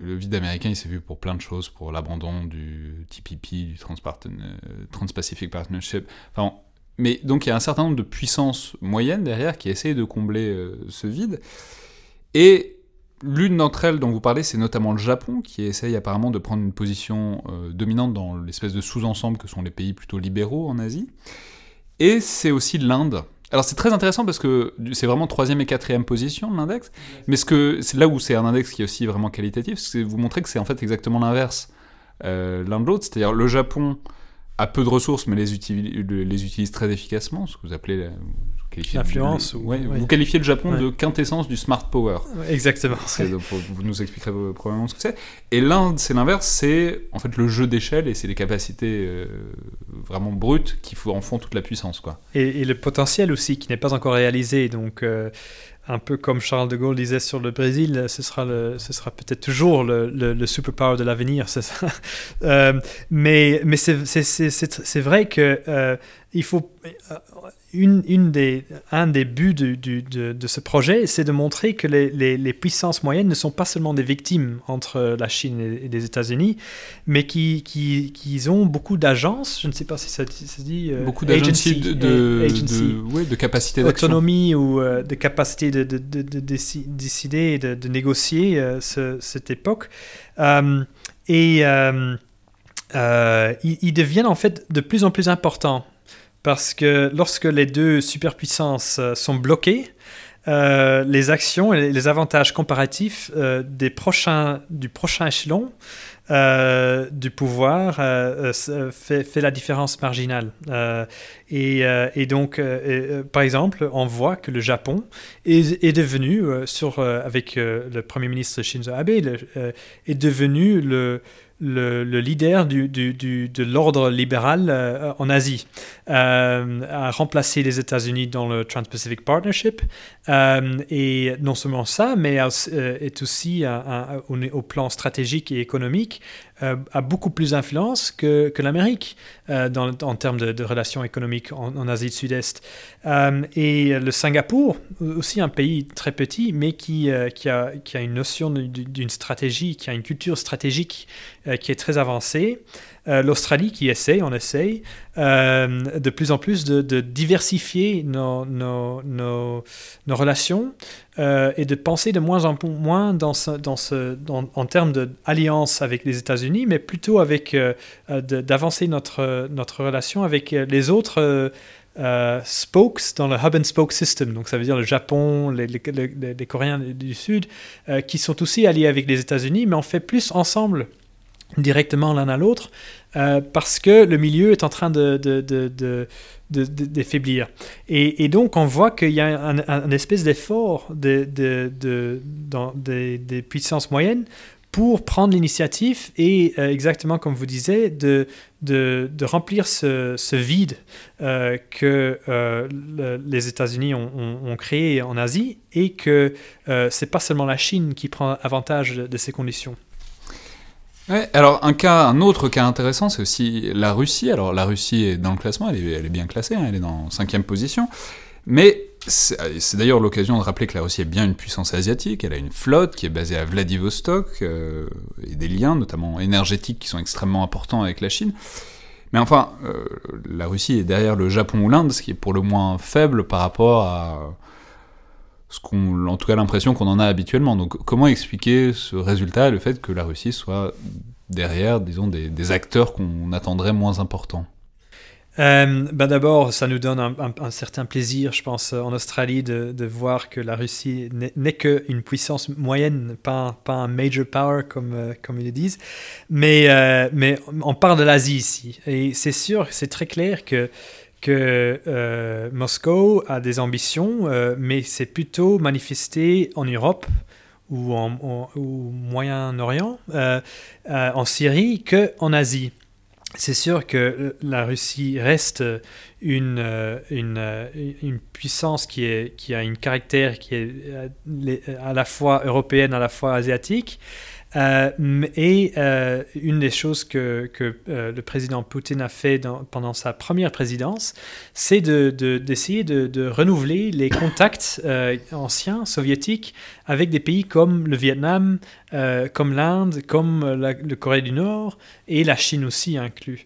le vide américain, il s'est vu pour plein de choses, pour l'abandon du TPP, du Trans-Pacific Partnership. Enfin, mais donc il y a un certain nombre de puissances moyennes derrière qui essayent de combler euh, ce vide. Et L'une d'entre elles dont vous parlez, c'est notamment le Japon, qui essaye apparemment de prendre une position euh, dominante dans l'espèce de sous-ensemble que sont les pays plutôt libéraux en Asie. Et c'est aussi l'Inde. Alors c'est très intéressant parce que c'est vraiment troisième et quatrième position de l'index, mais là où c'est un index qui est aussi vraiment qualitatif, c'est vous montrer que c'est en fait exactement l'inverse euh, l'un de l'autre, c'est-à-dire le Japon a peu de ressources mais les utilise, les utilise très efficacement, ce que vous appelez ou- ouais, ouais. Vous qualifiez le Japon Ouais. de quintessence du smart power. Exactement. Donc, vous nous expliquerez probablement ce que c'est. Et l'Inde, c'est l'inverse, c'est en fait le jeu d'échelle et c'est les capacités euh, vraiment brutes qui font- en font toute la puissance, quoi. Et, et le potentiel aussi qui n'est pas encore réalisé. Donc, euh, un peu comme Charles de Gaulle disait sur le Brésil, ce sera, le, ce sera peut-être toujours le, le, le superpower de l'avenir, c'est ça. Euh, mais mais c'est, vrai que euh, il faut euh, une, une des, un des buts du, du- de, de ce projet, c'est de montrer que les, les, les puissances moyennes ne sont pas seulement des victimes entre la Chine et, les États-Unis, mais qui, qui, qui ont beaucoup d'agences. Je ne sais pas si ça, se dit. euh, Beaucoup d'agency agency, de, de, agency de- ouais, de capacité d'action. autonomie ou de capacité de, de, de, de déci- décider et de, négocier euh, ce- cette époque. Euh, et euh, ils, deviennent en fait de plus en plus importants parce que lorsque les deux superpuissances sont bloquées, les actions et les avantages comparatifs des prochains, du prochain échelon euh, du pouvoir euh, euh, fait, la différence marginale. Et, et donc, par exemple, on voit que le Japon est, est devenu, sur, avec le Premier ministre Shinzo Abe, est devenu le, le, le leader du, du- de l'ordre libéral euh, en Asie, euh, a remplacé les États-Unis dans le Trans-Pacific Partnership. Euh, et non seulement ça, mais est aussi un- au, plan stratégique et économique a beaucoup plus d'influence que, que l'Amérique euh, en termes de, relations économiques en, Asie du Sud-Est. Euh, et le Singapour, aussi un pays très petit, mais qui, euh, a, une notion d'une stratégie, qui a une culture stratégique euh, qui est très avancée. Euh, L'Australie qui essaye, on essaye, euh, de plus en plus de, diversifier nos, relations euh, et de penser de moins en moins dans en termes d'alliance avec les États-Unis, mais plutôt avec d'avancer notre, relation avec les autres spokes dans le hub and spoke system. Donc ça veut dire le Japon, les, Coréens du Sud, qui sont aussi alliés avec les États-Unis, mais on fait plus ensemble directement l'un à l'autre euh, parce que le milieu est en train de, de. Et, donc, on voit qu'il y a un, espèce d'effort de, des, puissances moyennes pour prendre l'initiative et, euh, exactement comme vous disiez, de, remplir ce, vide euh, que le- les États-Unis ont, ont- créé en Asie et que c'est pas seulement la Chine qui prend avantage de ces conditions. Ouais, alors un cas, un autre cas intéressant, c'est aussi la Russie. Alors la Russie est dans le classement, elle est, bien classée, hein, elle est dans cinquième position. Mais c'est c'est d'ailleurs l'occasion de rappeler que la Russie est bien une puissance asiatique. Elle a une flotte qui est basée à Vladivostok euh, et des liens, notamment énergétiques, qui sont extrêmement importants avec la Chine. Mais enfin, euh, la Russie est derrière le Japon ou l'Inde, ce qui est pour le moins faible par rapport à ce qu'on, en tout cas l'impression qu'on en a habituellement. Donc comment expliquer ce résultat le fait que la Russie soit derrière, disons, des, acteurs qu'on attendrait moins importants? Ben D'abord, ça nous donne un, certain plaisir, je pense, en Australie, de, voir que la Russie n'est qu'une puissance moyenne, pas, pas un major power, comme, euh, comme ils le disent. Mais, euh, mais on parle de l'Asie ici. Et c'est sûr, c'est très clair que, que euh, Moscou a des ambitions, euh, mais c'est plutôt manifesté en Europe ou en, au Moyen-Orient, euh, en Syrie, qu'en Asie c'est sûr que la Russie reste une, une, puissance qui, qui a une caractère qui est à la fois européenne, à la fois asiatique. Euh, et euh, une des choses que, euh, le président Poutine a fait pendant sa première présidence, c'est de- de- d'essayer de, renouveler les contacts anciens soviétiques avec des pays comme le Vietnam, comme l'Inde, comme la, le Corée du Nord et la Chine aussi inclus.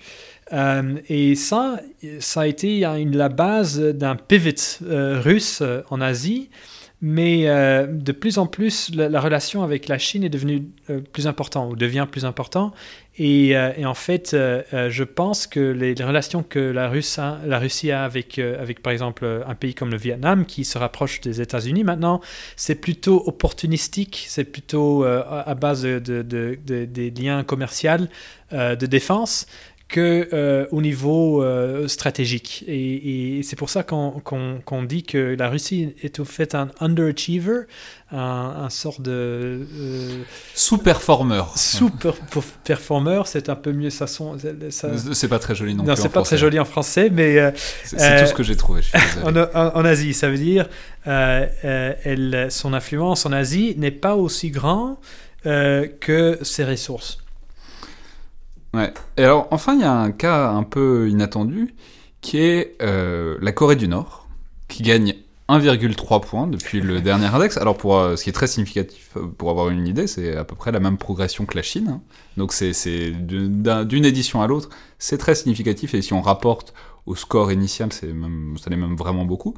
Et ça, ça a été une- la base d'un pivot russe en Asie. Mais euh, de plus en plus, la, la relation avec la Chine est devenue euh, plus importante ou devient plus importante. Et, euh, et en fait, je pense que les, relations que la, Russie a avec, avec, par exemple, un pays comme le Vietnam, qui se rapproche des États-Unis maintenant, c'est plutôt opportunistique, c'est plutôt à base de, de- de- de- des liens commerciaux, de défense, que euh, au niveau euh, stratégique. Et, et c'est pour ça qu'on dit que la Russie est au fait un underachiever, un, un sort de euh, sous-performeur. Sous-performeur, c'est un peu mieux ça son. C'est pas très joli non, non plus. Non, c'est pas très joli en français, mais c'est tout ce que j'ai trouvé. en, en, Asie, ça veut dire elle, son influence en Asie n'est pas aussi grand que ses ressources. Ouais. Et alors, enfin, il y a un cas un peu inattendu qui est euh, la Corée du Nord, qui gagne 1,3 points depuis le dernier index. Alors, pour, euh, ce qui est très significatif, euh, pour avoir une idée, c'est à peu près la même progression que la Chine. Hein. Donc, c'est d'une édition à l'autre, c'est très significatif. Et si on rapporte au score initial, même, ça l'est même vraiment beaucoup.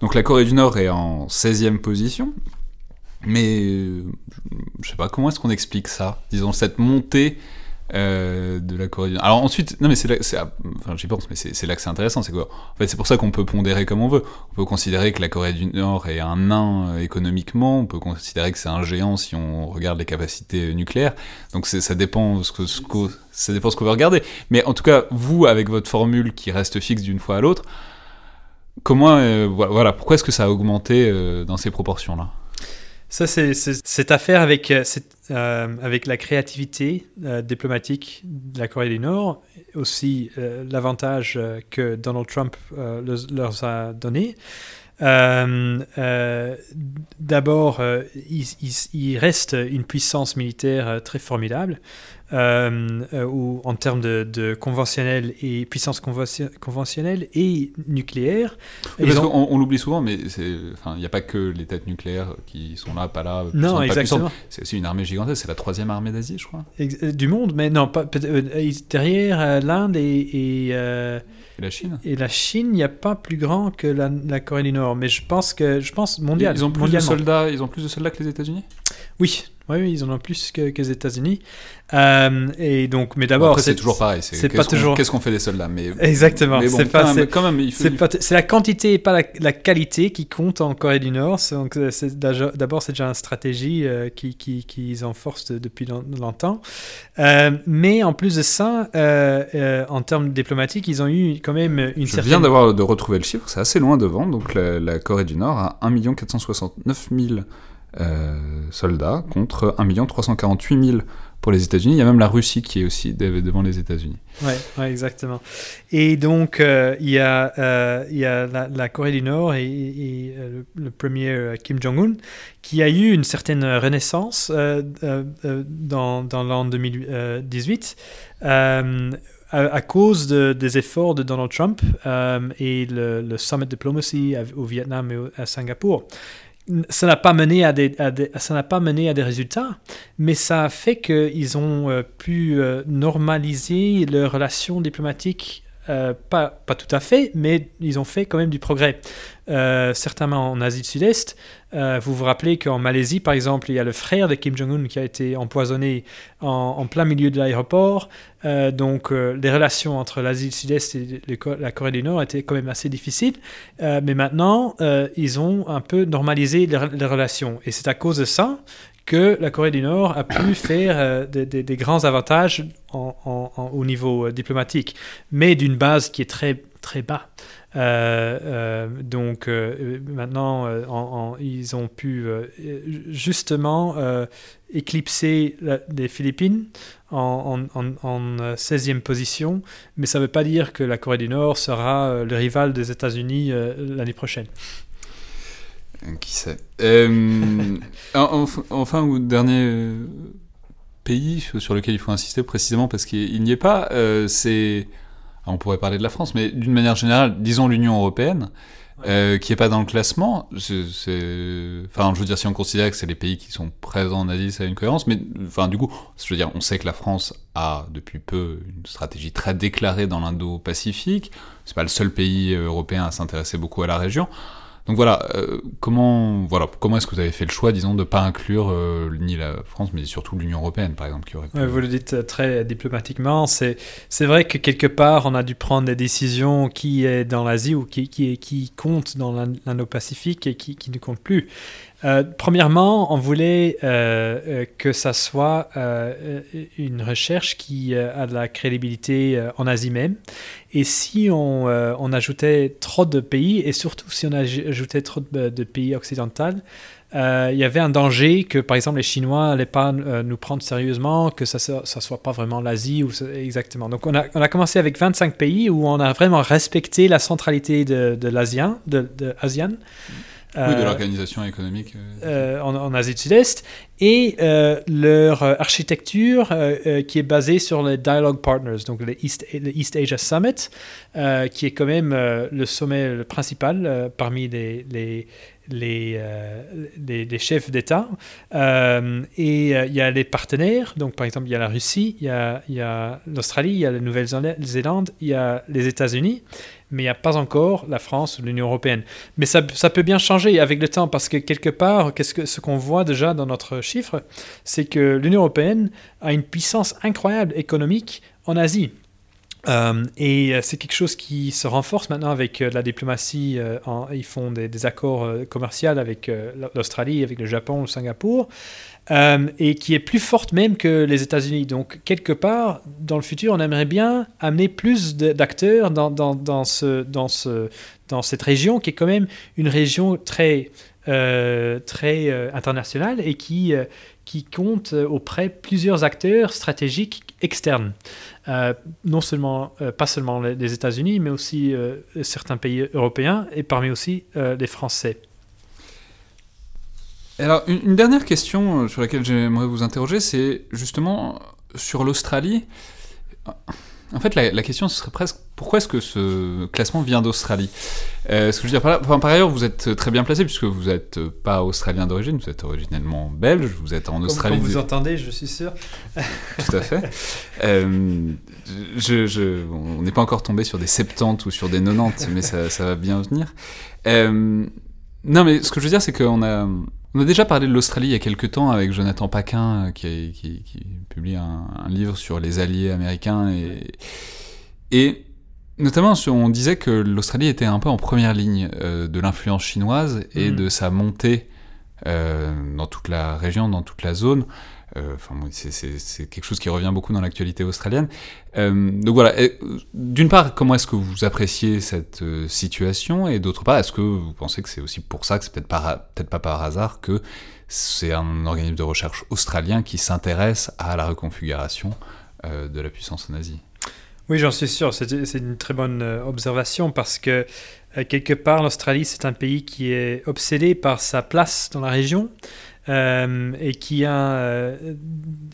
Donc, la Corée du Nord est en 16e position. Mais je sais pas, comment est-ce qu'on explique ça? Disons, cette montée euh, de la Corée du Nord. Alors ensuite, non mais c'est, enfin j'y pense, mais c'est, là que c'est intéressant, c'est quoi? En fait, c'est pour ça qu'on peut pondérer comme on veut. On peut considérer que la Corée du Nord est un nain euh, économiquement, on peut considérer que c'est un géant si on regarde les capacités nucléaires. Donc ça dépend ce que, ce que ça dépend ce qu'on veut regarder. Mais en tout cas, vous avec votre formule qui reste fixe d'une fois à l'autre, comment, euh, voilà, pourquoi est-ce que ça a augmenté dans ces proportions là ça, c'est cette affaire avec, euh, euh, avec la créativité euh, diplomatique de la Corée du Nord, aussi l'avantage que Donald Trump leur a donné. D'abord, il, reste une puissance militaire très formidable. Euh, euh, ou en termes de, conventionnel et puissance conventionnelle et nucléaire. on, l'oublie souvent, mais il n'y a pas que les têtes nucléaires qui sont là, pas là. Non, exactement. C'est aussi une armée gigantesque. C'est la troisième armée d'Asie, je crois. Euh, du monde, mais non, pas, derrière l'Inde et, et la Chine Et la Chine, il n'y a pas plus grand que la, Corée du Nord, mais je pense que je pense mondial. Ils ont plus de soldats, ils ont plus de soldats que les États-Unis? Oui, oui, ils en ont plus que, que les États-Unis. Euh, et donc, mais d'abord, c'est toujours pareil. C'est pas toujours. Qu'est-ce qu'on fait des soldats Mais exactement. c'est pas. Quand même, c'est la quantité et pas la, qualité qui compte en Corée du Nord. Donc, d'abord, c'est déjà une stratégie euh, qui qu'ils qui, enforcent depuis longtemps. Euh, mais en plus de ça, en termes diplomatiques, ils ont eu quand même une Je viens d'avoir de retrouver le chiffre. C'est assez loin devant. Donc, la, la Corée du Nord a 1 469 000 euh, soldats contre 1 348 000 pour les États-Unis. Il y a même la Russie qui est aussi devant les États-Unis. Oui, ouais, exactement. Et donc, euh, il y a, euh, y a la, Corée du Nord et, le, premier Kim Jong-un qui a eu une certaine renaissance dans, l'an 2018. À, cause des efforts de Donald Trump et le Summit Diplomacy au Vietnam et à Singapour ça n'a pas mené à des, ça n'a pas mené à des résultats, mais ça a fait qu'ils ont euh, pu euh, normaliser leurs relations diplomatiques euh, pas, tout à fait, mais ils ont fait quand même du progrès. Euh, certainement en Asie du Sud-Est. Euh, vous vous rappelez qu'en Malaisie, par exemple, il y a le frère de Kim Jong-un qui a été empoisonné en, plein milieu de l'aéroport. donc les relations entre l'Asie du Sud-Est et la Corée du Nord étaient quand même assez difficiles. mais maintenant, ils ont un peu normalisé les relations. Et c'est à cause de ça que la Corée du Nord a pu faire euh, des, grands avantages au niveau euh, diplomatique, mais d'une base qui est très, très bas. Euh, donc maintenant, ils ont pu justement éclipser les Philippines en, en, 16e position, mais ça ne veut pas dire que la Corée du Nord sera le rival des États-Unis l'année prochaine. Qui sait euh, Enfin, ou dernier euh, pays sur lequel il faut insister précisément parce qu'il n'y est pas, euh, c'est. On pourrait parler de la France, mais d'une manière générale, disons l'Union européenne, qui n'est pas dans le classement. Enfin, je veux dire, si on considère que c'est les pays qui sont présents en Asie, ça a une cohérence, mais enfin, du coup, je veux dire, on sait que la France a depuis peu une stratégie très déclarée dans l'Indo-Pacifique. C'est pas le seul pays européen à s'intéresser beaucoup à la région. Donc voilà, euh, comment, voilà, comment est-ce que vous avez fait le choix, disons, de ne pas inclure euh, ni la France, mais surtout l'Union européenne, par exemple, qui aurait Vous le dites euh, très diplomatiquement. C'est, vrai que quelque part, on a dû prendre des décisions qui est dans l'Asie ou qui, qui, qui compte dans l'Indo-Pacifique et qui, qui ne compte plus. Premièrement, on voulait que ça soit une recherche qui a de la crédibilité en Asie même. Et si on, ajoutait trop de pays, et surtout si on ajoutait trop de, pays occidentaux, euh, il y avait un danger que, par exemple, les Chinois n'allaient pas euh, nous prendre sérieusement, que ça ne soit pas vraiment l'Asie ou exactement. Donc, on a, commencé avec 25 pays où on a vraiment respecté la centralité de, de l'ASEAN, de, de. Oui, de euh, l'organisation économique. en, en, Asie du Sud-Est. Et leur architecture qui est basée sur les Dialogue Partners, donc le East, Asia Summit, qui est quand même le sommet principal parmi les, euh, chefs d'État. Euh, et euh, il y a les partenaires, donc par exemple il y a la Russie, il y a, l'Australie, il y a la Nouvelle-Zélande, il y a les États-Unis, mais il n'y a pas encore la France ou l'Union européenne. Mais ça, peut bien changer avec le temps, parce que quelque part, qu'est-ce que, ce qu'on voit déjà dans notre chiffre, c'est que l'Union européenne a une puissance incroyable économique en Asie. Euh, et euh, c'est quelque chose qui se renforce maintenant avec euh, la diplomatie. ils font des, accords commerciaux avec l'Australie, avec le Japon, le Singapour, et qui est plus forte même que les États-Unis. Donc, quelque part, dans le futur, on aimerait bien amener plus d'acteurs dans cette région, qui est quand même une région très, très internationale et qui, qui compte auprès plusieurs acteurs stratégiques externes. Euh, non seulement, euh, pas seulement les États-Unis, mais aussi euh, certains pays européens et parmi aussi les Français. Alors, une, dernière question sur laquelle j'aimerais vous interroger, c'est justement sur l'Australie. En fait, la, question serait presque pourquoi est-ce que ce classement vient d'Australie euh, Ce que je veux dire par, par, ailleurs, vous êtes très bien placé puisque vous n'êtes pas australien d'origine, vous êtes originellement belge, vous êtes en Australie. Comme, vous entendez, je suis sûr. Tout à fait. Euh, je, on n'est pas encore tombé sur des 70 ou sur des 90, mais ça, va bien venir. Euh, non, mais ce que je veux dire, c'est qu'on a on a déjà parlé de l'Australie il y a quelques temps avec Jonathan Paquin qui, qui, qui publie un, livre sur les alliés américains et, et notamment on disait que l'Australie était un peu en première ligne euh, de l'influence chinoise et mm. de sa montée euh, dans toute la région, dans toute la zone. Euh, enfin, c'est quelque chose qui revient beaucoup dans l'actualité australienne. Euh, donc voilà, d'une part, comment est-ce que vous appréciez cette situation Et d'autre part, est-ce que vous pensez que c'est aussi pour ça que c'est peut-être peut pas par hasard que c'est un organisme de recherche australien qui s'intéresse à la reconfiguration de la puissance en Asie Oui, j'en suis sûr. C'est une très bonne observation parce que quelque part, l'Australie, c'est un pays qui est obsédé par sa place dans la région. Euh, et qui a euh,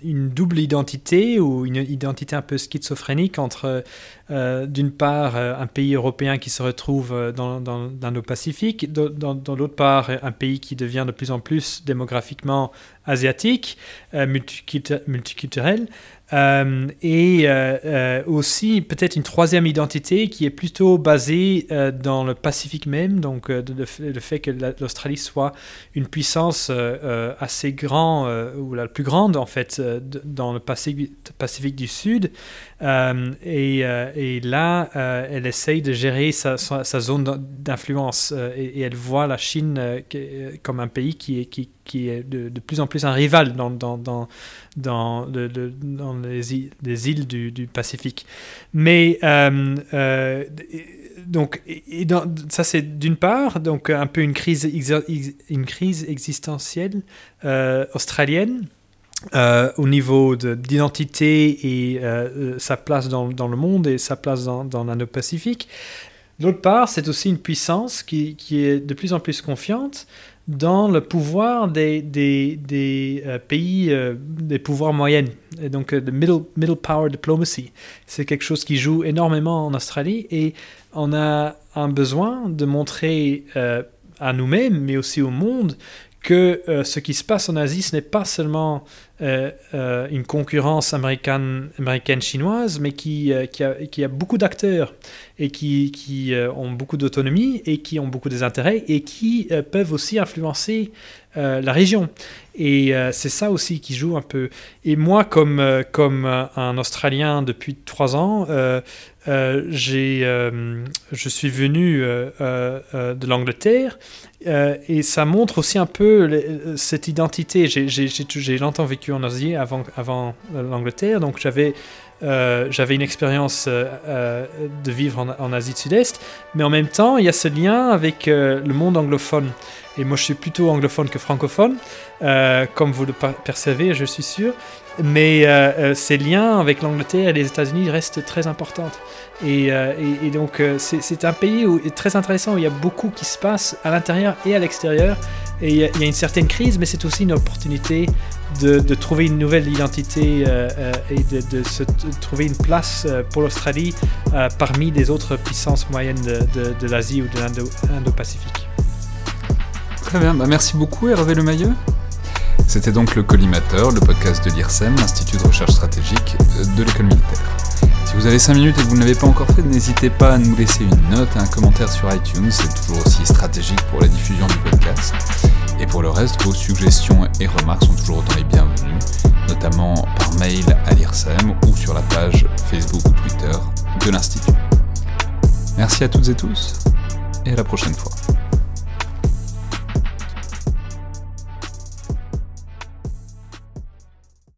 une double identité ou une identité un peu schizophrénique entre, euh, d'une part, un pays européen qui se retrouve dans, dans, l'Indo-Pacifique, dans, dans l'autre part, un pays qui devient de plus en plus démographiquement asiatique, multiculturel, euh, et euh, euh, aussi peut-être une troisième identité qui est plutôt basée dans le Pacifique même, donc le, fait que l'Australie soit une puissance assez grande, ou la plus grande en fait, dans le Pacifique, Pacifique du Sud. Et, et, là, elle essaye de gérer sa, zone d'influence et, elle voit la Chine comme un pays qui est, de, plus en plus un rival dans, les, îles, les îles du, Pacifique. Mais euh, euh, donc, ça c'est d'une part donc un peu une crise, existentielle euh, au niveau d'identité et sa place dans, le monde et sa place dans, dans l'Indo-Pacifique. D'autre part, c'est aussi une puissance qui, est de plus en plus confiante dans le pouvoir des, euh, pays, euh, des pouvoirs moyennes. Et donc, euh, middle, middle power diplomacy. C'est quelque chose qui joue énormément en Australie et on a un besoin de montrer à nous-mêmes, mais aussi au monde, que ce qui se passe en Asie, ce n'est pas seulement une concurrence américaine-chinoise, mais qui, qui, a, qui, a, beaucoup d'acteurs et qui, qui ont beaucoup d'autonomie et qui ont beaucoup d'intérêts et qui peuvent aussi influencer la région. Et c'est ça aussi qui joue un peu. Et moi, comme, comme un Australien depuis trois ans, je suis venu de l'Angleterre et ça montre aussi un peu cette identité. J'ai longtemps vécu en Asie avant, avant l'Angleterre, donc j'avais euh, une expérience euh, euh, de vivre en, Asie du Sud-Est, mais en même temps, il y a ce lien avec le monde anglophone. Et moi, je suis plutôt anglophone que francophone, comme vous le percevez, je suis sûr. Mais ces liens avec l'Angleterre et les États-Unis restent très importants. Et, et, donc, c'est un pays où, très intéressant où il y a beaucoup qui se passe à l'intérieur et à l'extérieur. Et il y, a une certaine crise, mais c'est aussi une opportunité de, trouver une nouvelle identité euh, euh, et de, se trouver une place euh, pour l'Australie parmi les autres puissances moyennes de, l'Asie ou de l'Indo-Pacifique. Très bien, bah, merci beaucoup Hervé Lemailleux. C'était donc le Collimateur, le podcast de l'IRSEM, l'Institut de recherche stratégique de l'école militaire. Si vous avez 5 minutes et que vous ne l'avez pas encore fait, n'hésitez pas à nous laisser une note et un commentaire sur iTunes, c'est toujours aussi stratégique pour la diffusion du podcast. Et pour le reste, vos suggestions et remarques sont toujours autant les bienvenues, notamment par mail à l'IRSEM ou sur la page Facebook ou Twitter de l'Institut. Merci à toutes et tous, et à la prochaine fois.